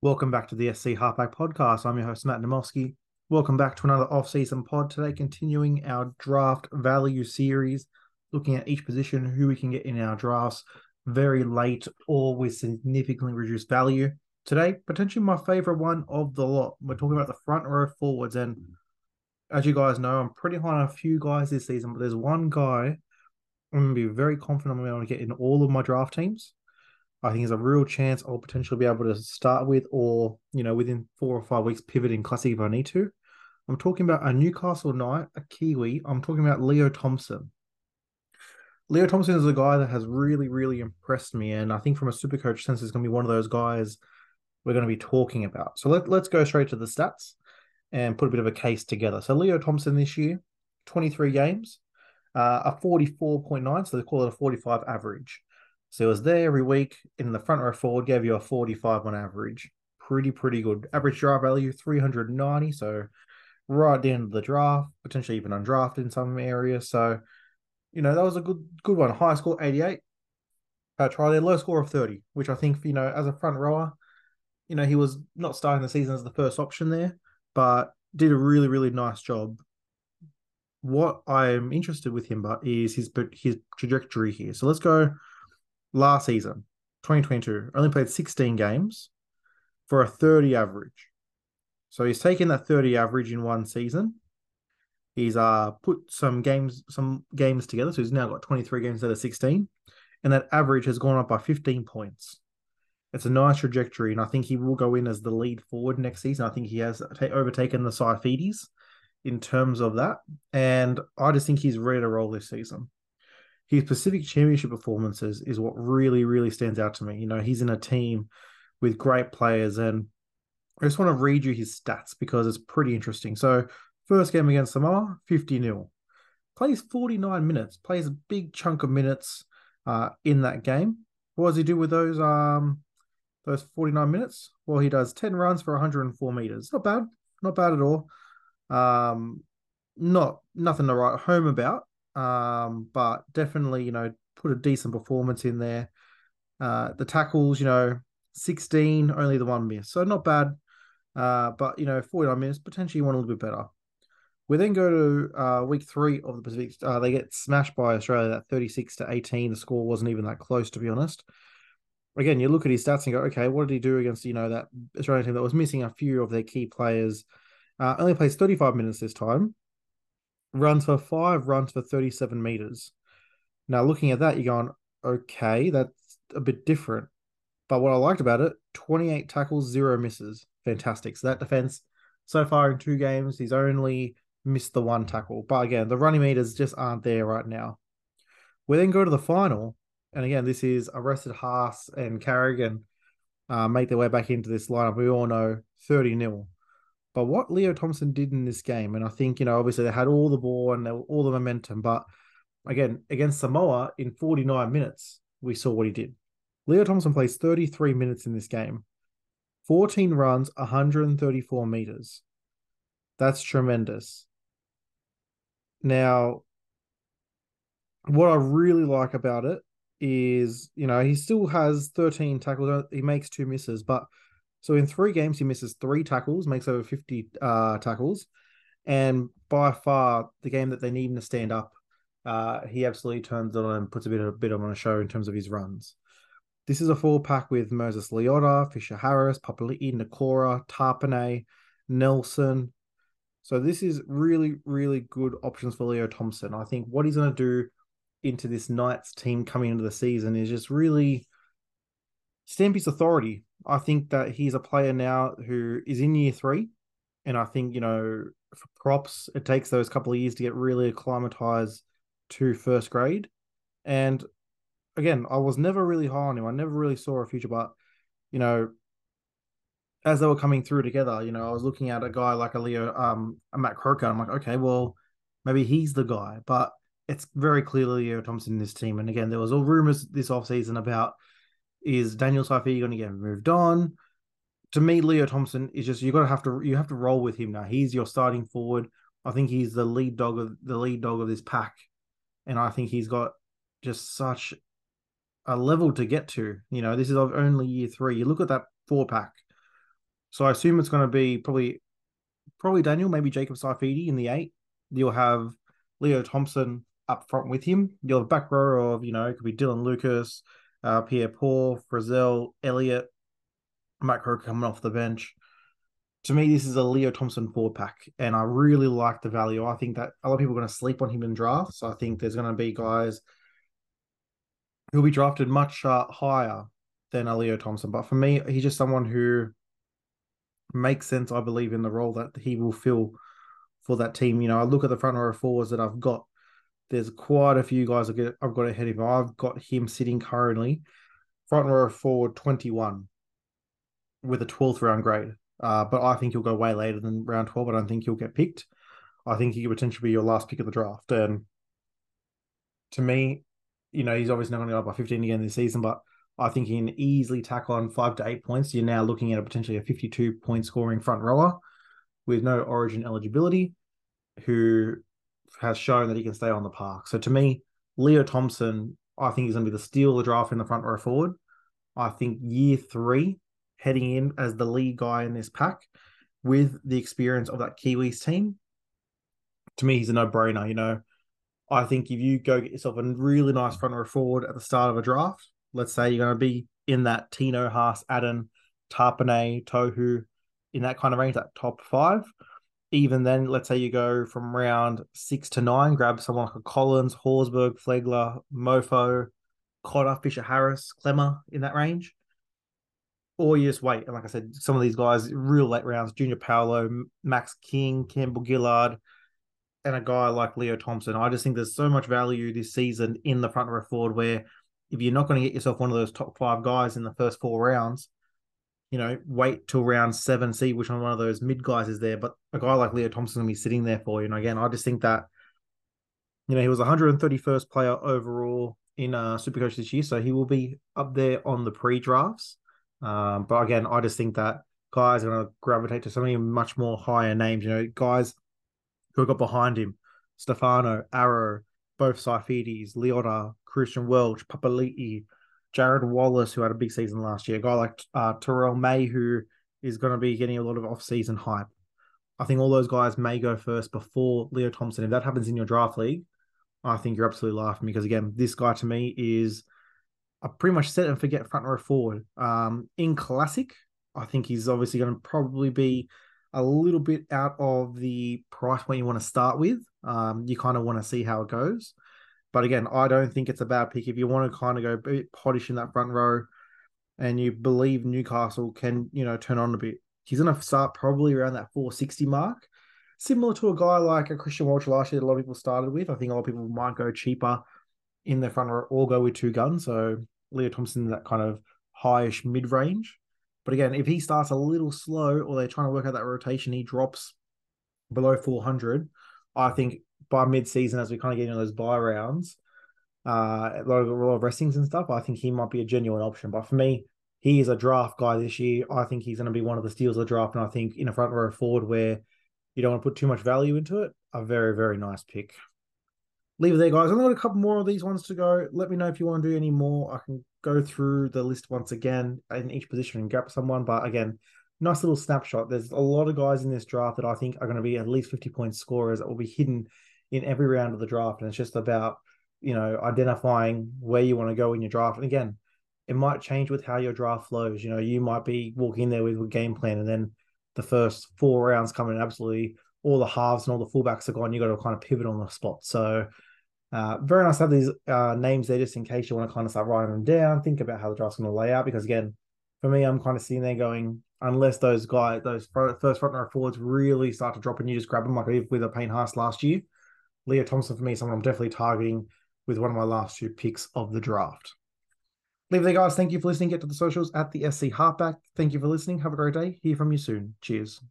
Welcome back to the SC Halfback Podcast. I'm your host, Matt Namowski. Welcome back to another off-season pod today, continuing our draft value series, looking at each position, who we can get in our drafts very late or with significantly reduced value. Today, potentially my favorite one of the lot. We're talking about the front row forwards. And as you guys know, I'm pretty high on a few guys this season, but there's one guy I'm going to be very confident I'm going to get in all of my draft teams. I think there's a real chance I'll potentially be able to start with, or you know, within four or five weeks, pivot in classic if I need to. I'm talking about a Newcastle Knight, a Kiwi. I'm talking about Leo Thompson. Leo Thompson is a guy that has really, really impressed me, and I think from a super coach sense, is going to be one of those guys we're going to be talking about. So let, let's go straight to the stats and put a bit of a case together. So Leo Thompson this year, 23 games, uh, a 44.9, so they call it a 45 average. So he was there every week in the front row forward, gave you a 45 on average. Pretty, pretty good. Average draft value 390. So right at the the draft, potentially even undrafted in some areas. So, you know, that was a good good one. High score 88. Uh, try there, low score of 30, which I think, you know, as a front rower, you know, he was not starting the season as the first option there, but did a really, really nice job. What I'm interested with him, but is his his trajectory here. So let's go last season, 2022, only played 16 games for a 30 average. So he's taken that 30 average in one season. He's uh put some games some games together, so he's now got 23 games out of 16, and that average has gone up by 15 points. It's a nice trajectory, and I think he will go in as the lead forward next season. I think he has t- overtaken the Saifitis in terms of that, and I just think he's ready to roll this season his Pacific Championship performances is what really, really stands out to me. You know, he's in a team with great players, and I just want to read you his stats because it's pretty interesting. So, first game against Samoa, 50 0. Plays 49 minutes, plays a big chunk of minutes uh, in that game. What does he do with those um those 49 minutes? Well, he does 10 runs for 104 meters. Not bad. Not bad at all. Um, not nothing to write home about um, but definitely, you know, put a decent performance in there. Uh, the tackles, you know, 16, only the one miss. So not bad. Uh, but, you know, 49 minutes, potentially one a little bit better. We then go to uh, week three of the Pacific. Uh, they get smashed by Australia that 36 to 18. The score wasn't even that close, to be honest. Again, you look at his stats and go, okay, what did he do against, you know, that Australian team that was missing a few of their key players? Uh, only plays 35 minutes this time runs for five runs for 37 meters. Now, looking at that, you're going, okay, that's a bit different. But what I liked about it 28 tackles, zero misses. Fantastic. So that defense, so far in two games, he's only missed the one tackle. But again, the running meters just aren't there right now. We then go to the final. And again, this is arrested Haas and Carrigan uh, make their way back into this lineup. We all know 30 0. But what Leo Thompson did in this game, and I think, you know, obviously they had all the ball and all the momentum, but again, against Samoa in 49 minutes, we saw what he did. Leo Thompson plays 33 minutes in this game, 14 runs, 134 meters. That's tremendous. Now, what I really like about it is, you know, he still has 13 tackles. He makes two misses, but so in three games, he misses three tackles, makes over 50 uh, tackles. And by far, the game that they need him to stand up, uh, he absolutely turns it on and puts a bit, of, a bit on a show in terms of his runs. This is a full pack with Moses Leota, Fisher Harris, Papali'i, Nikora, Tapine, Nelson. So this is really, really good options for Leo Thompson. I think what he's going to do into this Knights team coming into the season is just really stamp his authority I think that he's a player now who is in year three. And I think, you know, for props, it takes those couple of years to get really acclimatized to first grade. And again, I was never really high on him. I never really saw a future, but, you know, as they were coming through together, you know, I was looking at a guy like a Leo, um, a Matt Croker. I'm like, okay, well, maybe he's the guy. But it's very clearly Leo Thompson in this team. And again, there was all rumors this offseason about is Daniel Saifiti going to get moved on? To me, Leo Thompson is just you got to have to you have to roll with him now. He's your starting forward. I think he's the lead dog of the lead dog of this pack, and I think he's got just such a level to get to. You know, this is only year three. You look at that four pack So I assume it's going to be probably probably Daniel, maybe Jacob Saifiti in the eight. You'll have Leo Thompson up front with him. You'll have back row of, you know, it could be Dylan Lucas, uh, Pearce-Paul, Elliott, Matt Croker coming off the bench. To me, this is a Leo Thompson forward pack, and I really like the value. I think that a lot of people are going to sleep on him in drafts. So I think there's going to be guys who'll be drafted much uh, higher than a Leo Thompson. But for me, he's just someone who makes sense, I believe, in the role that he will fill for that team. You know, I look at the front row of forwards that I've got. There's quite a few guys I've got ahead of him. I've got him sitting currently front row forward 21 with a 12th round grade. Uh, but I think he'll go way later than round 12. I don't think he'll get picked. I think he could potentially be your last pick of the draft. And to me, you know, he's obviously not going to go up by 15 again this season, but I think he can easily tack on five to eight points. You're now looking at a potentially a 52 point scoring front rower with no origin eligibility who has shown that he can stay on the park. So to me, Leo Thompson, I think he's going to be the steal of the draft in the front row forward. I think year three, heading in as the lead guy in this pack with the experience of that Kiwis team, to me, he's a no brainer. You know, I think if you go get yourself a really nice front row forward at the start of a draft, let's say you're going to be in that Tino, Haas, Adam, Tapine, Tohu, in that kind of range, that top five. Even then, let's say you go from round six to nine, grab someone like a Collins, Horsburgh, Flegler, Mofo, Cotter, Fisher Harris, Klemmer in that range. Or you just wait. And like I said, some of these guys, real late rounds, Junior Paulo, Max King, Campbell Gillard, and a guy like Leo Thompson. I just think there's so much value this season in the front row forward where if you're not going to get yourself one of those top five guys in the first four rounds, you know, wait till round seven, see which one of those mid guys is there. But a guy like Leo Thompson will be sitting there for you. And again, I just think that, you know, he was 131st player overall in uh, Supercoach this year, so he will be up there on the pre-drafts. Um, but again, I just think that guys are going to gravitate to so many much more higher names. You know, guys who got behind him, Stefano, Arrow, both Saifitis, Leota, Christian Welch, Papali'i, Jarrod Wallace, who had a big season last year, a guy like uh, Terrell May, who is going to be getting a lot of off-season hype. I think all those guys may go first before Leo Thompson. If that happens in your draft league, I think you're absolutely laughing because again, this guy to me is a pretty much set and forget front row forward. Um, in classic, I think he's obviously going to probably be a little bit out of the price point you want to start with. Um, you kind of want to see how it goes. But again, I don't think it's a bad pick. If you want to kind of go a bit potish in that front row and you believe Newcastle can, you know, turn on a bit, he's going to start probably around that 460 mark. Similar to a guy like a Christian Welch last year that a lot of people started with. I think a lot of people might go cheaper in the front row or go with two guns. So Leo Thompson, that kind of highish mid range. But again, if he starts a little slow or they're trying to work out that rotation, he drops below 400. I think by mid-season, as we kind of get into those buy rounds, uh, a lot of a lot of restings and stuff, I think he might be a genuine option. But for me, he is a draft guy this year. I think he's going to be one of the steals of the draft, and I think in a front row forward where you don't want to put too much value into it, a very very nice pick. Leave it there, guys. I've got a couple more of these ones to go. Let me know if you want to do any more. I can go through the list once again in each position and grab someone. But again, nice little snapshot. There's a lot of guys in this draft that I think are going to be at least 50 point scorers that will be hidden in every round of the draft. And it's just about, you know, identifying where you want to go in your draft. And again, it might change with how your draft flows. You know, you might be walking there with a game plan and then the first four rounds come in absolutely all the halves and all the fullbacks are gone. You got to kind of pivot on the spot. So uh, very nice to have these uh, names there just in case you want to kind of start writing them down. Think about how the draft's going to lay out because again, for me, I'm kind of sitting there going, unless those guys, those first front row forwards really start to drop and you just grab them like I did with a Payne Haas last year. Leo Thompson for me, someone I'm definitely targeting with one of my last two picks of the draft. Leave it there, guys. Thank you for listening. Get to the socials at the SC Halfback. Thank you for listening. Have a great day. Hear from you soon. Cheers.